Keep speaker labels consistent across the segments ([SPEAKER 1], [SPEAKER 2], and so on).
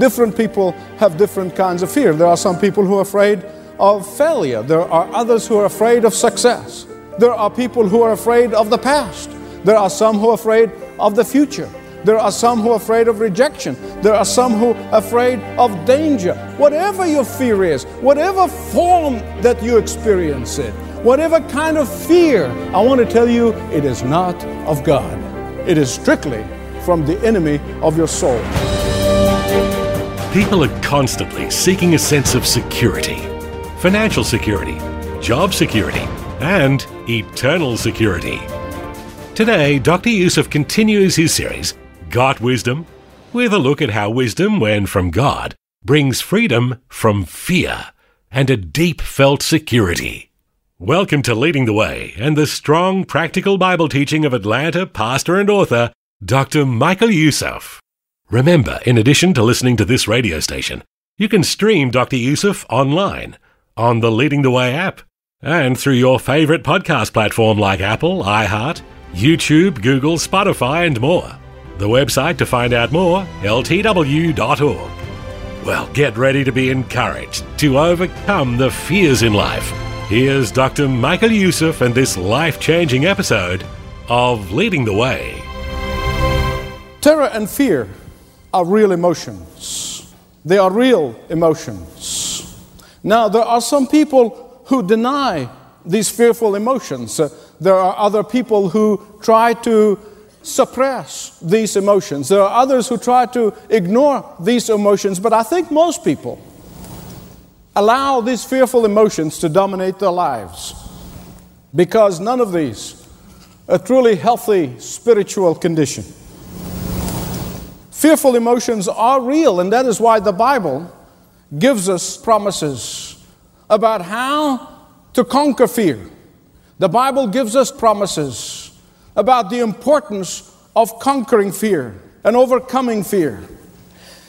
[SPEAKER 1] Different people have different kinds of fear. There are some people who are afraid of failure, there are others who are afraid of success. There are people who are afraid of the past. There are some who are afraid of the future. There are some who are afraid of rejection. There are some who are afraid of danger. Whatever your fear is, whatever form that you experience it, whatever kind of fear, I want to tell you, it is not of God. It is strictly from the enemy of your soul.
[SPEAKER 2] People are constantly seeking a sense of security financial security, job security, and eternal security. Today, Dr. Youssef continues his series, Got Wisdom? with a look at how wisdom, when from God, brings freedom from fear and a deep felt security. Welcome to Leading the Way and the strong, practical Bible teaching of Atlanta pastor and author, Dr. Michael Youssef. Remember, in addition to listening to this radio station, you can stream Dr. Youssef online on the Leading the Way app and through your favorite podcast platform like Apple, iHeart, YouTube, Google, Spotify, and more. The website to find out more, ltw.org. Well, get ready to be encouraged to overcome the fears in life. Here's Dr. Michael Youssef and this life changing episode of Leading the Way.
[SPEAKER 1] Terror and fear are real emotions. They are real emotions. Now, there are some people who deny these fearful emotions. Uh, there are other people who try to suppress these emotions. There are others who try to ignore these emotions, but I think most people allow these fearful emotions to dominate their lives because none of these a truly healthy spiritual condition. Fearful emotions are real, and that is why the Bible gives us promises about how to conquer fear. The Bible gives us promises about the importance of conquering fear and overcoming fear.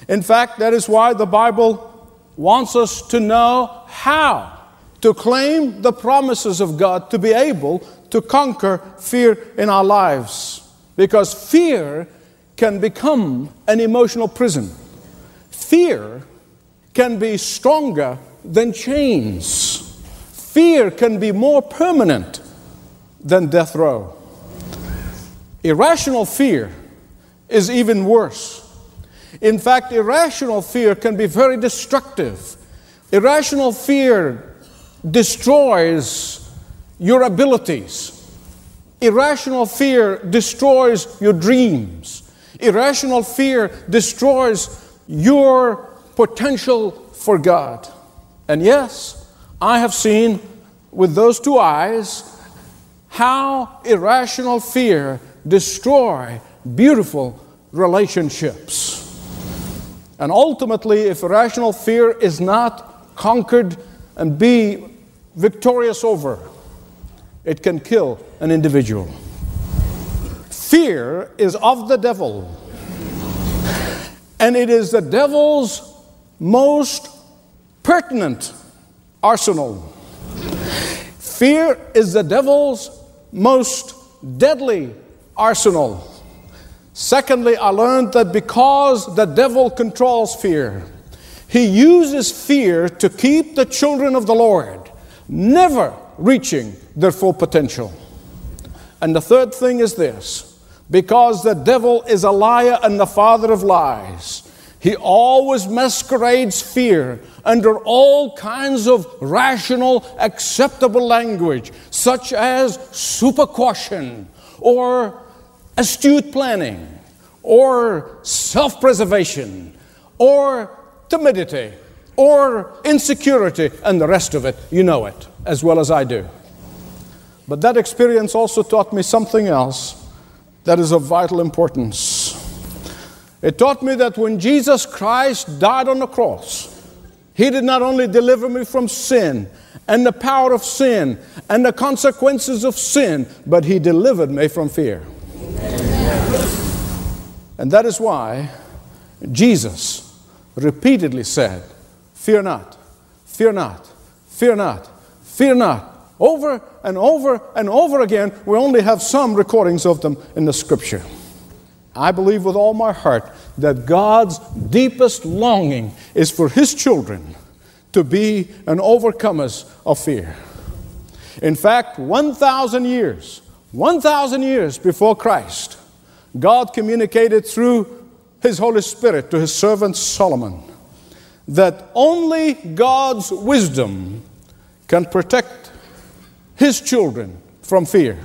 [SPEAKER 1] In fact, that is why the Bible wants us to know how to claim the promises of God to be able to conquer fear in our lives. Because fear can become an emotional prison. Fear can be stronger than chains. Fear can be more permanent than death row. Irrational fear is even worse. In fact, irrational fear can be very destructive. Irrational fear destroys your abilities. Irrational fear destroys your dreams. Irrational fear destroys your potential for God. And yes, I have seen with those two eyes how irrational fear destroy beautiful relationships. And ultimately, if irrational fear is not conquered and be victorious over, it can kill an individual. Fear is of the devil, and it is the devil's most pertinent arsenal. Fear is the devil's most deadly arsenal. Secondly, I learned that because the devil controls fear, he uses fear to keep the children of the Lord never reaching their full potential. And the third thing is this because the devil is a liar and the father of lies, he always masquerades fear under all kinds of rational, acceptable language, such as super caution or astute planning or self preservation or timidity or insecurity, and the rest of it. You know it as well as I do. But that experience also taught me something else that is of vital importance. It taught me that when Jesus Christ died on the cross, He did not only deliver me from sin and the power of sin and the consequences of sin, but He delivered me from fear. And that is why Jesus repeatedly said, Fear not, fear not, fear not, fear not. Over and over and over again. We only have some recordings of them in the scripture. I believe with all my heart that God's deepest longing is for His children to be an overcomers of fear. In fact, 1,000 years, 1,000 years before Christ, God communicated through His Holy Spirit to His servant Solomon that only God's wisdom can protect His children from fear.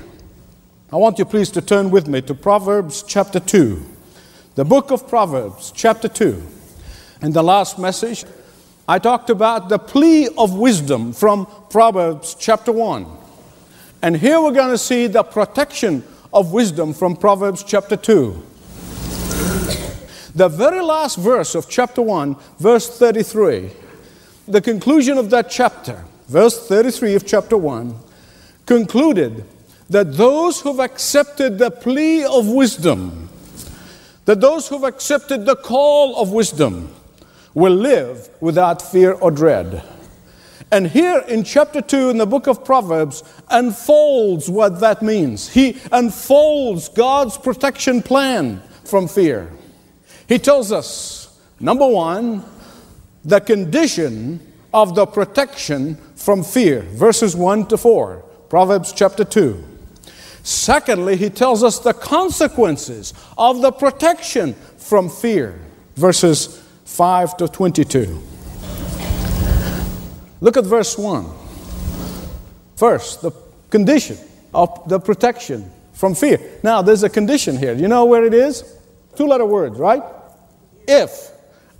[SPEAKER 1] I want you please to turn with me to Proverbs chapter 2. The book of Proverbs, chapter 2. In the last message, I talked about the plea of wisdom from Proverbs chapter 1. And here we're going to see the protection of wisdom from Proverbs chapter 2. The very last verse of chapter 1, verse 33, the conclusion of that chapter, verse 33 of chapter 1, concluded that those who've accepted the plea of wisdom, that those who've accepted the call of wisdom, will live without fear or dread. And here in chapter 2 in the book of Proverbs unfolds what that means. He unfolds God's protection plan from fear. He tells us, number one, the condition of the protection from fear, verses 1 to 4, Proverbs chapter 2. Secondly, he tells us the consequences of the protection from fear, verses 5 to 22. Look at verse 1. First, the condition of the protection from fear. Now, there's a condition here. You know where it is? Two letter words, right? If.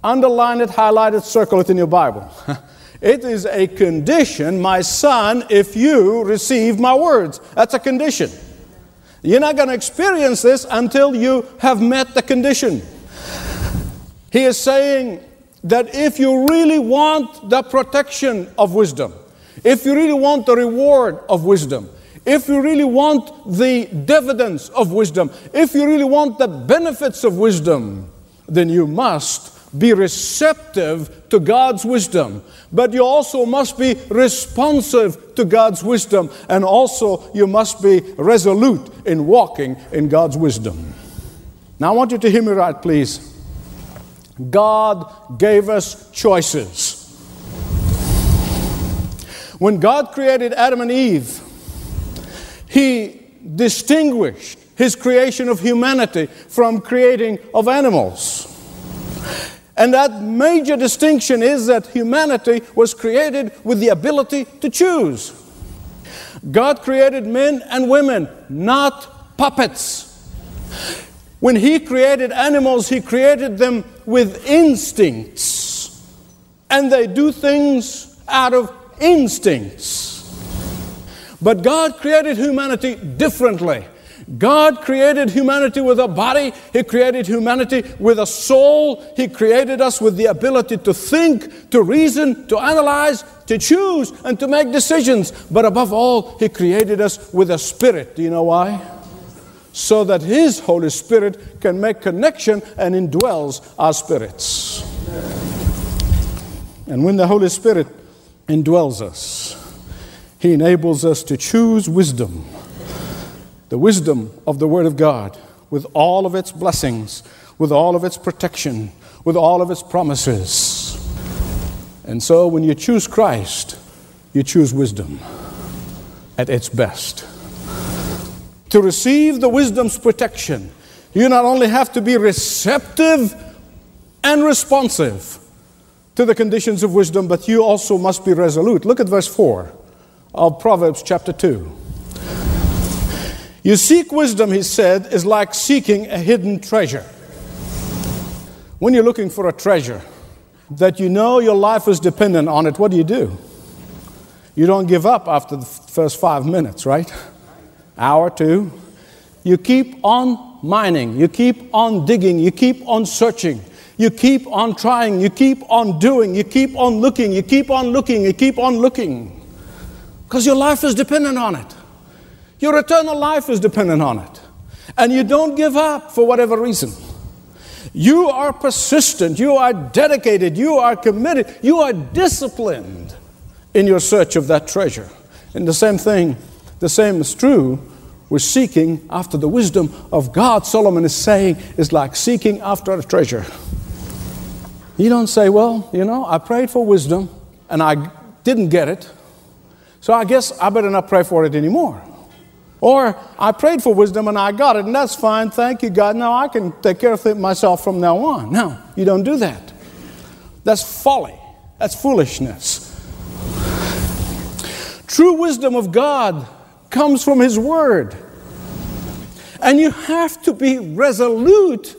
[SPEAKER 1] Underline it, highlight it, circle it in your Bible. it is a condition, my son, if you receive my words. That's a condition. You're not going to experience this until you have met the condition. He is saying that if you really want the protection of wisdom, if you really want the reward of wisdom, if you really want the dividends of wisdom, if you really want the benefits of wisdom, then you must be receptive to God's wisdom. But you also must be responsive to God's wisdom, and also you must be resolute in walking in God's wisdom. Now, I want you to hear me right, please. God gave us choices. When God created Adam and Eve, He distinguished His creation of humanity from creating of animals. And that major distinction is that humanity was created with the ability to choose. God created men and women, not puppets. When He created animals, He created them with instincts. And they do things out of instincts. But God created humanity differently. God created humanity with a body, He created humanity with a soul, He created us with the ability to think, to reason, to analyze, to choose, and to make decisions. But above all, He created us with a spirit. Do you know why? So that His Holy Spirit can make connection and indwells our spirits. And when the Holy Spirit indwells us, He enables us to choose wisdom the wisdom of the Word of God with all of its blessings, with all of its protection, with all of its promises. And so when you choose Christ, you choose wisdom at its best. To receive the wisdom's protection, you not only have to be receptive and responsive to the conditions of wisdom, but you also must be resolute. Look at verse 4 of Proverbs chapter 2. You seek wisdom, he said, is like seeking a hidden treasure. When you're looking for a treasure that you know your life is dependent on it, what do you do? You don't give up after the first five minutes, right? Hour, two. You keep on mining, you keep on digging, you keep on searching, you keep on trying, you keep on doing, you keep on looking, you keep on looking, you keep on looking. Because your life is dependent on it. Your eternal life is dependent on it. And you don't give up for whatever reason. You are persistent, you are dedicated, you are committed, you are disciplined in your search of that treasure. And the same thing, the same is true with seeking after the wisdom of God. Solomon is saying is like seeking after a treasure. You don't say, well, you know, I prayed for wisdom and I didn't get it, so I guess I better not pray for it anymore. Or I prayed for wisdom and I got it, and that's fine. Thank you, God. Now I can take care of it myself from now on. No, you don't do that. That's folly. That's foolishness. True wisdom of God comes from His Word. And you have to be resolute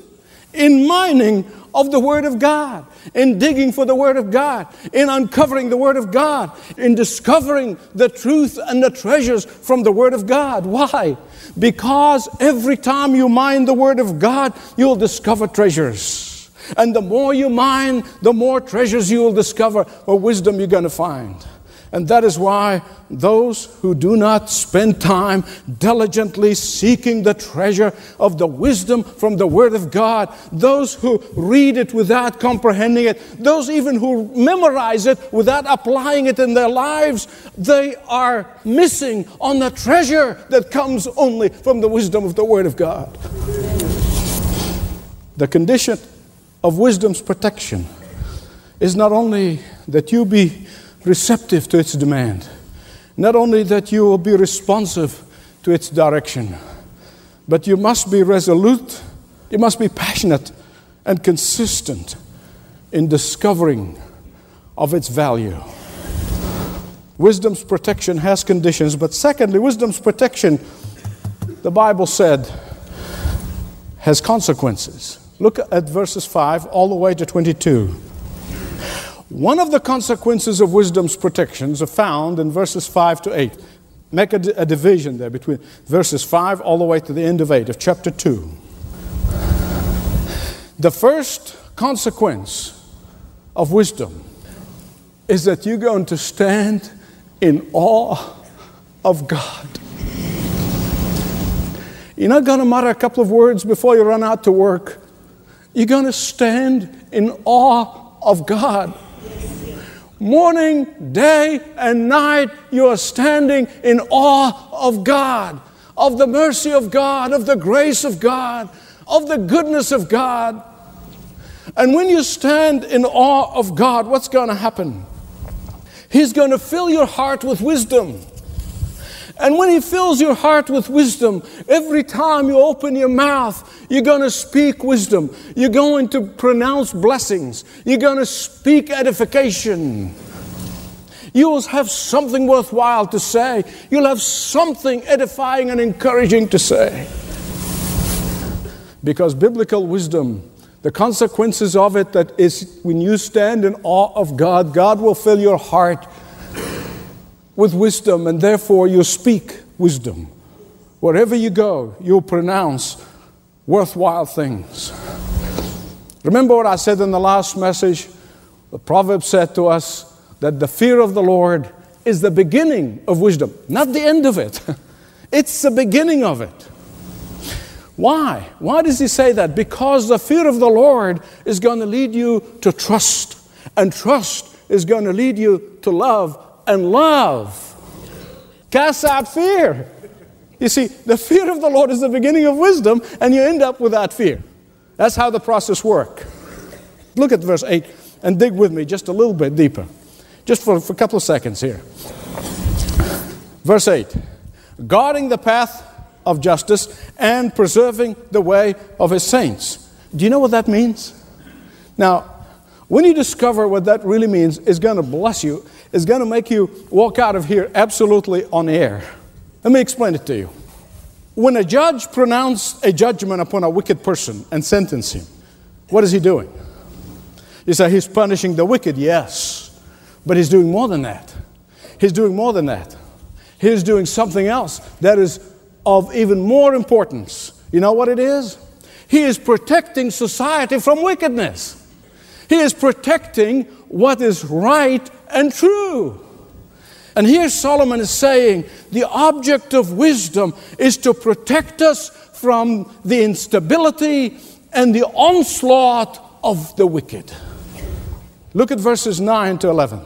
[SPEAKER 1] in mining of the Word of God, in digging for the Word of God, in uncovering the Word of God, in discovering the truth and the treasures from the Word of God. Why? Because every time you mine the Word of God, you'll discover treasures. And the more you mine, the more treasures you will discover or wisdom you're going to find. And that is why those who do not spend time diligently seeking the treasure of the wisdom from the Word of God, those who read it without comprehending it, those even who memorize it without applying it in their lives, they are missing on the treasure that comes only from the wisdom of the Word of God. The condition of wisdom's protection is not only that you be receptive to its demand. Not only that you will be responsive to its direction, but you must be resolute, you must be passionate and consistent in discovering of its value. Wisdom's protection has conditions, but secondly, wisdom's protection, the Bible said, has consequences. Look at verses 5 all the way to 22. One of the consequences of wisdom's protections are found in verses 5 to 8. Make a, a, division there between verses 5 all the way to the end of 8 of chapter 2. The first consequence of wisdom is that you're going to stand in awe of God. You're not going to mutter a couple of words before you run out to work. You're going to stand in awe of God. Morning, day, and night, you are standing in awe of God, of the mercy of God, of the grace of God, of the goodness of God. And when you stand in awe of God, what's going to happen? He's going to fill your heart with wisdom. And when He fills your heart with wisdom, every time you open your mouth, you're going to speak wisdom. You're going to pronounce blessings. You're going to speak edification. You will have something worthwhile to say. You'll have something edifying and encouraging to say. Because biblical wisdom, the consequences of it that is when you stand in awe of God, God will fill your heart with wisdom, and therefore you speak wisdom. Wherever you go, you'll pronounce worthwhile things. Remember what I said in the last message? The proverb said to us that the fear of the Lord is the beginning of wisdom, not the end of it. It's the beginning of it. Why? Why does he say that? Because the fear of the Lord is going to lead you to trust, and trust is going to lead you to love, and love casts out fear. You see, the fear of the Lord is the beginning of wisdom, and you end up with that fear. That's how the process works. Look at verse 8 and dig with me just a little bit deeper, just for, for a couple of seconds here. Verse 8 guarding the path of justice and preserving the way of his saints. Do you know what that means? Now, when you discover what that really means, it's going to bless you. It's going to make you walk out of here absolutely on air. Let me explain it to you. When a judge pronounced a judgment upon a wicked person and sentenced him, what is he doing? You say he's punishing the wicked, yes, but he's doing more than that. He's doing more than that. He's doing something else that is of even more importance. You know what it is? He is protecting society from wickedness. He is protecting what is right and true. And here Solomon is saying the object of wisdom is to protect us from the instability and the onslaught of the wicked. Look at verses 9 to 11.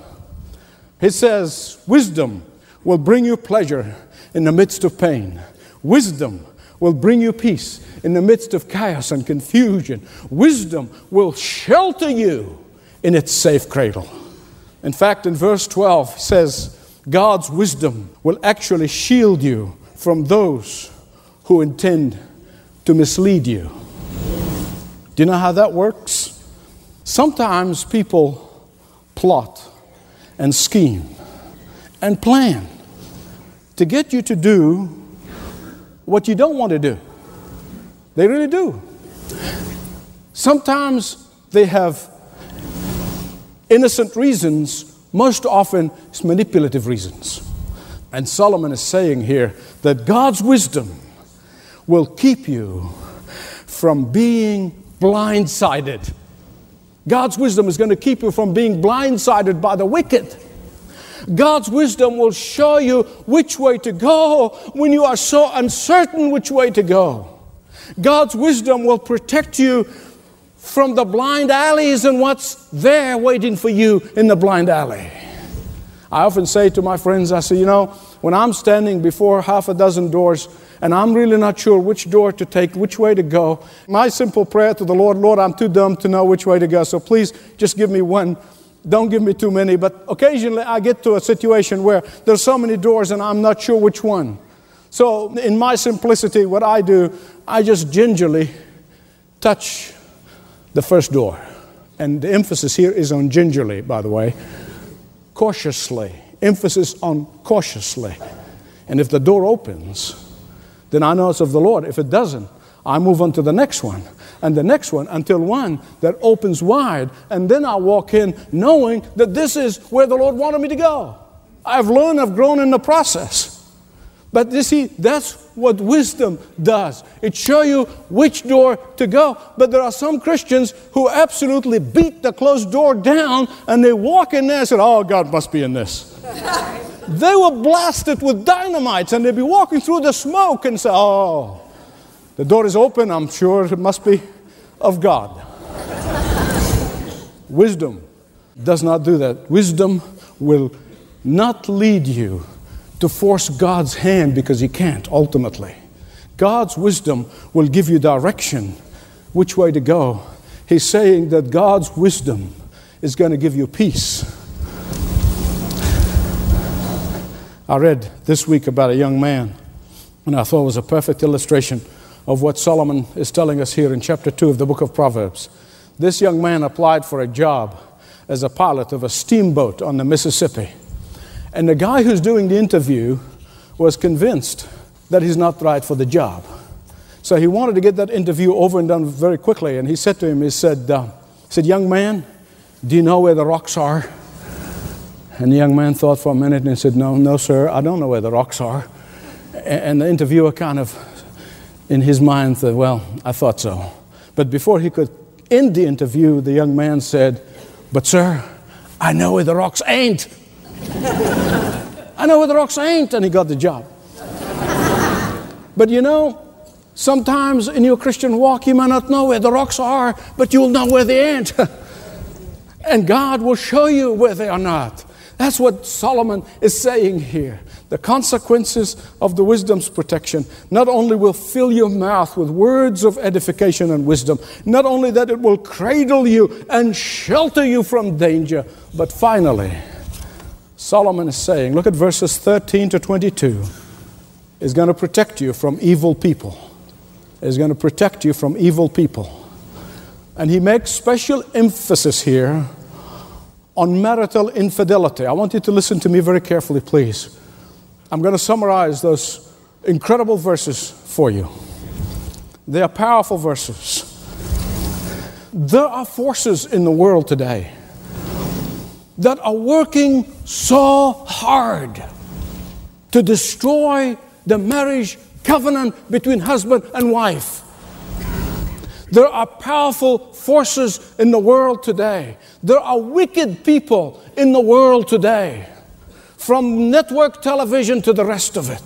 [SPEAKER 1] He says, Wisdom will bring you pleasure in the midst of pain. Wisdom will bring you peace in the midst of chaos and confusion. Wisdom will shelter you in its safe cradle. In fact, in verse 12, says, God's wisdom will actually shield you from those who intend to mislead you. Do you know how that works? Sometimes people plot and scheme and plan to get you to do what you don't want to do. They really do. Sometimes they have innocent reasons, most often it's manipulative reasons. And Solomon is saying here that God's wisdom will keep you from being blindsided. God's wisdom is going to keep you from being blindsided by the wicked. God's wisdom will show you which way to go when you are so uncertain which way to go. God's wisdom will protect you from the blind alleys and what's there waiting for you in the blind alley. I often say to my friends, I say, you know, when I'm standing before half a dozen doors and I'm really not sure which door to take, which way to go, my simple prayer to the Lord, Lord, I'm too dumb to know which way to go, so please just give me one. Don't give me too many, but occasionally I get to a situation where there's so many doors and I'm not sure which one. So, in my simplicity, what I do, I just gingerly touch the first door. And the emphasis here is on gingerly, by the way. Cautiously. Emphasis on cautiously. And if the door opens, then I know it's of the Lord. If it doesn't, I move on to the next one and the next one until one that opens wide. And then I walk in knowing that this is where the Lord wanted me to go. I've learned, I've grown in the process. But you see, that's what wisdom does. It shows you which door to go. But there are some Christians who absolutely beat the closed door down and they walk in there and say, Oh, God must be in this. they were blasted with dynamite and they'd be walking through the smoke and say, Oh, the door is open. I'm sure it must be of God. Wisdom does not do that. Wisdom will not lead you to force God's hand because He can't ultimately. God's wisdom will give you direction which way to go. He's saying that God's wisdom is going to give you peace. I read this week about a young man, and I thought it was a perfect illustration of what Solomon is telling us here in chapter 2 of the book of Proverbs. This young man applied for a job as a pilot of a steamboat on the Mississippi. And the guy who's doing the interview was convinced that he's not right for the job. So he wanted to get that interview over and done very quickly. And he said to him, he said, uh, he said, young man, do you know where the rocks are? And the young man thought for a minute and he said, no, no, sir, I don't know where the rocks are. And the interviewer kind of, in his mind, said, well, I thought so. But before he could end the interview, the young man said, but sir, I know where the rocks ain't. I know where the rocks ain't, and he got the job. But you know, sometimes in your Christian walk, you may not know where the rocks are, but you'll know where they ain't. and God will show you where they are not. That's what Solomon is saying here. The consequences of the wisdom's protection not only will fill your mouth with words of edification and wisdom, not only that it will cradle you and shelter you from danger, but finally, Solomon is saying, look at verses 13 to 22, is going to protect you from evil people. Is going to protect you from evil people. And he makes special emphasis here on marital infidelity. I want you to listen to me very carefully, please. I'm going to summarize those incredible verses for you. They are powerful verses. There are forces in the world today that are working so hard to destroy the marriage covenant between husband and wife. There are powerful forces in the world today. There are wicked people in the world today, from network television to the rest of it.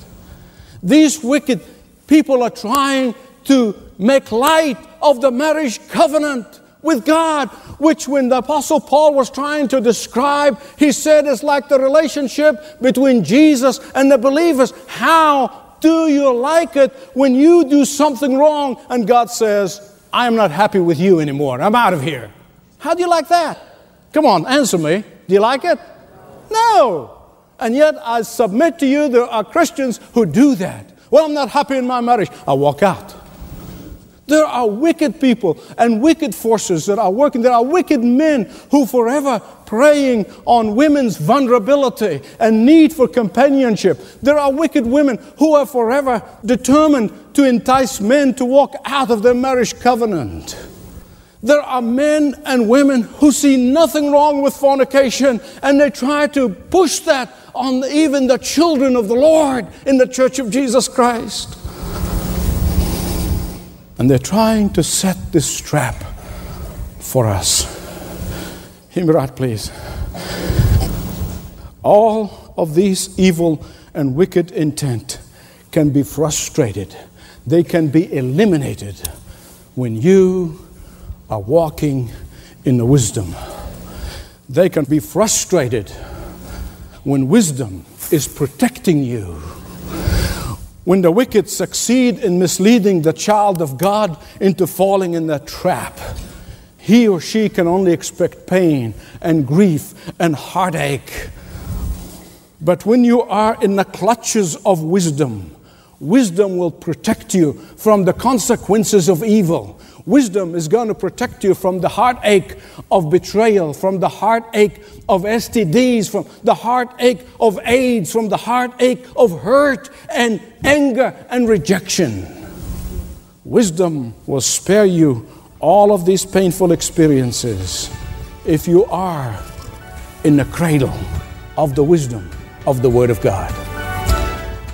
[SPEAKER 1] These wicked people are trying to make light of the marriage covenant with God, which when the Apostle Paul was trying to describe, he said it's like the relationship between Jesus and the believers. How do you like it when you do something wrong and God says, I am not happy with you anymore. I'm out of here. How do you like that? Come on, answer me. Do you like it? No. And yet, I submit to you, there are Christians who do that. Well, I'm not happy in my marriage. I walk out. There are wicked people and wicked forces that are working. There are wicked men who forever preying on women's vulnerability and need for companionship. There are wicked women who are forever determined to entice men to walk out of their marriage covenant. There are men and women who see nothing wrong with fornication and they try to push that on even the children of the Lord in the church of Jesus Christ. And they're trying to set this trap for us. Right, please. All of these evil and wicked intent can be frustrated, they can be eliminated when you are walking in the wisdom. They can be frustrated when wisdom is protecting you when the wicked succeed in misleading the child of God into falling in that trap, he or she can only expect pain and grief and heartache. But when you are in the clutches of wisdom, wisdom will protect you from the consequences of evil. Wisdom is going to protect you from the heartache of betrayal, from the heartache of STDs, from the heartache of AIDS, from the heartache of hurt and anger and rejection. Wisdom will spare you all of these painful experiences if you are in the cradle of the wisdom of the Word of God.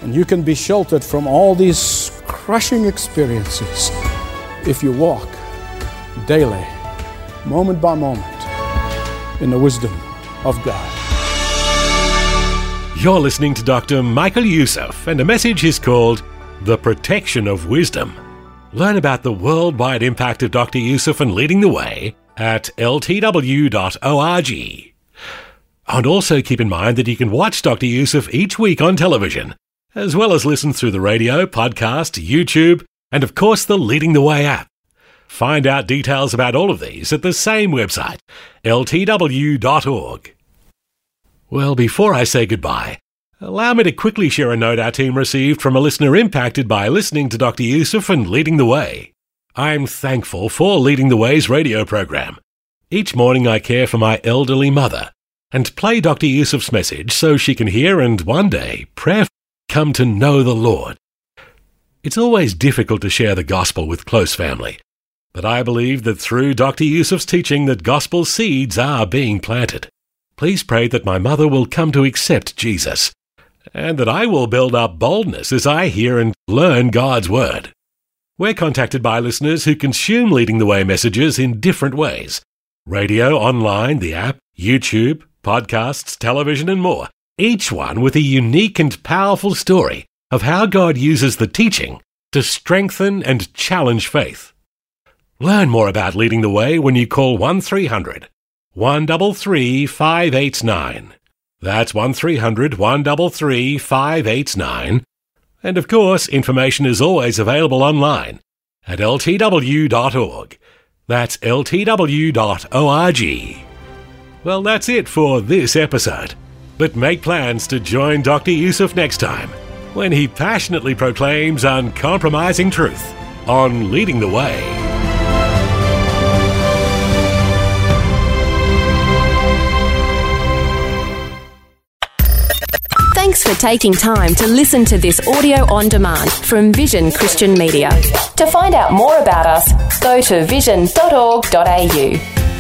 [SPEAKER 1] And you can be sheltered from all these crushing experiences if you walk daily, moment by moment, in the wisdom of God.
[SPEAKER 2] You're listening to Dr. Michael Youssef, and the message is called The Protection of Wisdom. Learn about the worldwide impact of Dr. Youssef and leading the way at ltw.org. And also keep in mind that you can watch Dr. Youssef each week on television, as well as listen through the radio, podcast, YouTube, and of course the Leading the Way app. Find out details about all of these at the same website, ltw.org. Well, before I say goodbye, allow me to quickly share a note our team received from a listener impacted by listening to Dr. Youssef and Leading the Way. I'm thankful for Leading the Way's radio program. Each morning I care for my elderly mother and play Dr. Youssef's message so she can hear and one day, prayerfully, come to know the Lord. It's always difficult to share the gospel with close family, but I believe that through Dr. Youssef's teaching that gospel seeds are being planted. Please pray that my mother will come to accept Jesus, and that I will build up boldness as I hear and learn God's Word. We're contacted by listeners who consume Leading the Way messages in different ways radio, online, the app, YouTube, podcasts, television, and more, each one with a unique and powerful story of how God uses the teaching to strengthen and challenge faith. Learn more about leading the way when you call 1300 133 589. That's 1300 133 589. And of course, information is always available online at ltw.org. That's ltw.org. Well, that's it for this episode. But make plans to join Dr. Youssef next time when he passionately proclaims uncompromising truth on Leading the Way.
[SPEAKER 3] Thanks for taking time to listen to this audio on demand from Vision Christian Media. To find out more about us, go to vision.org.au.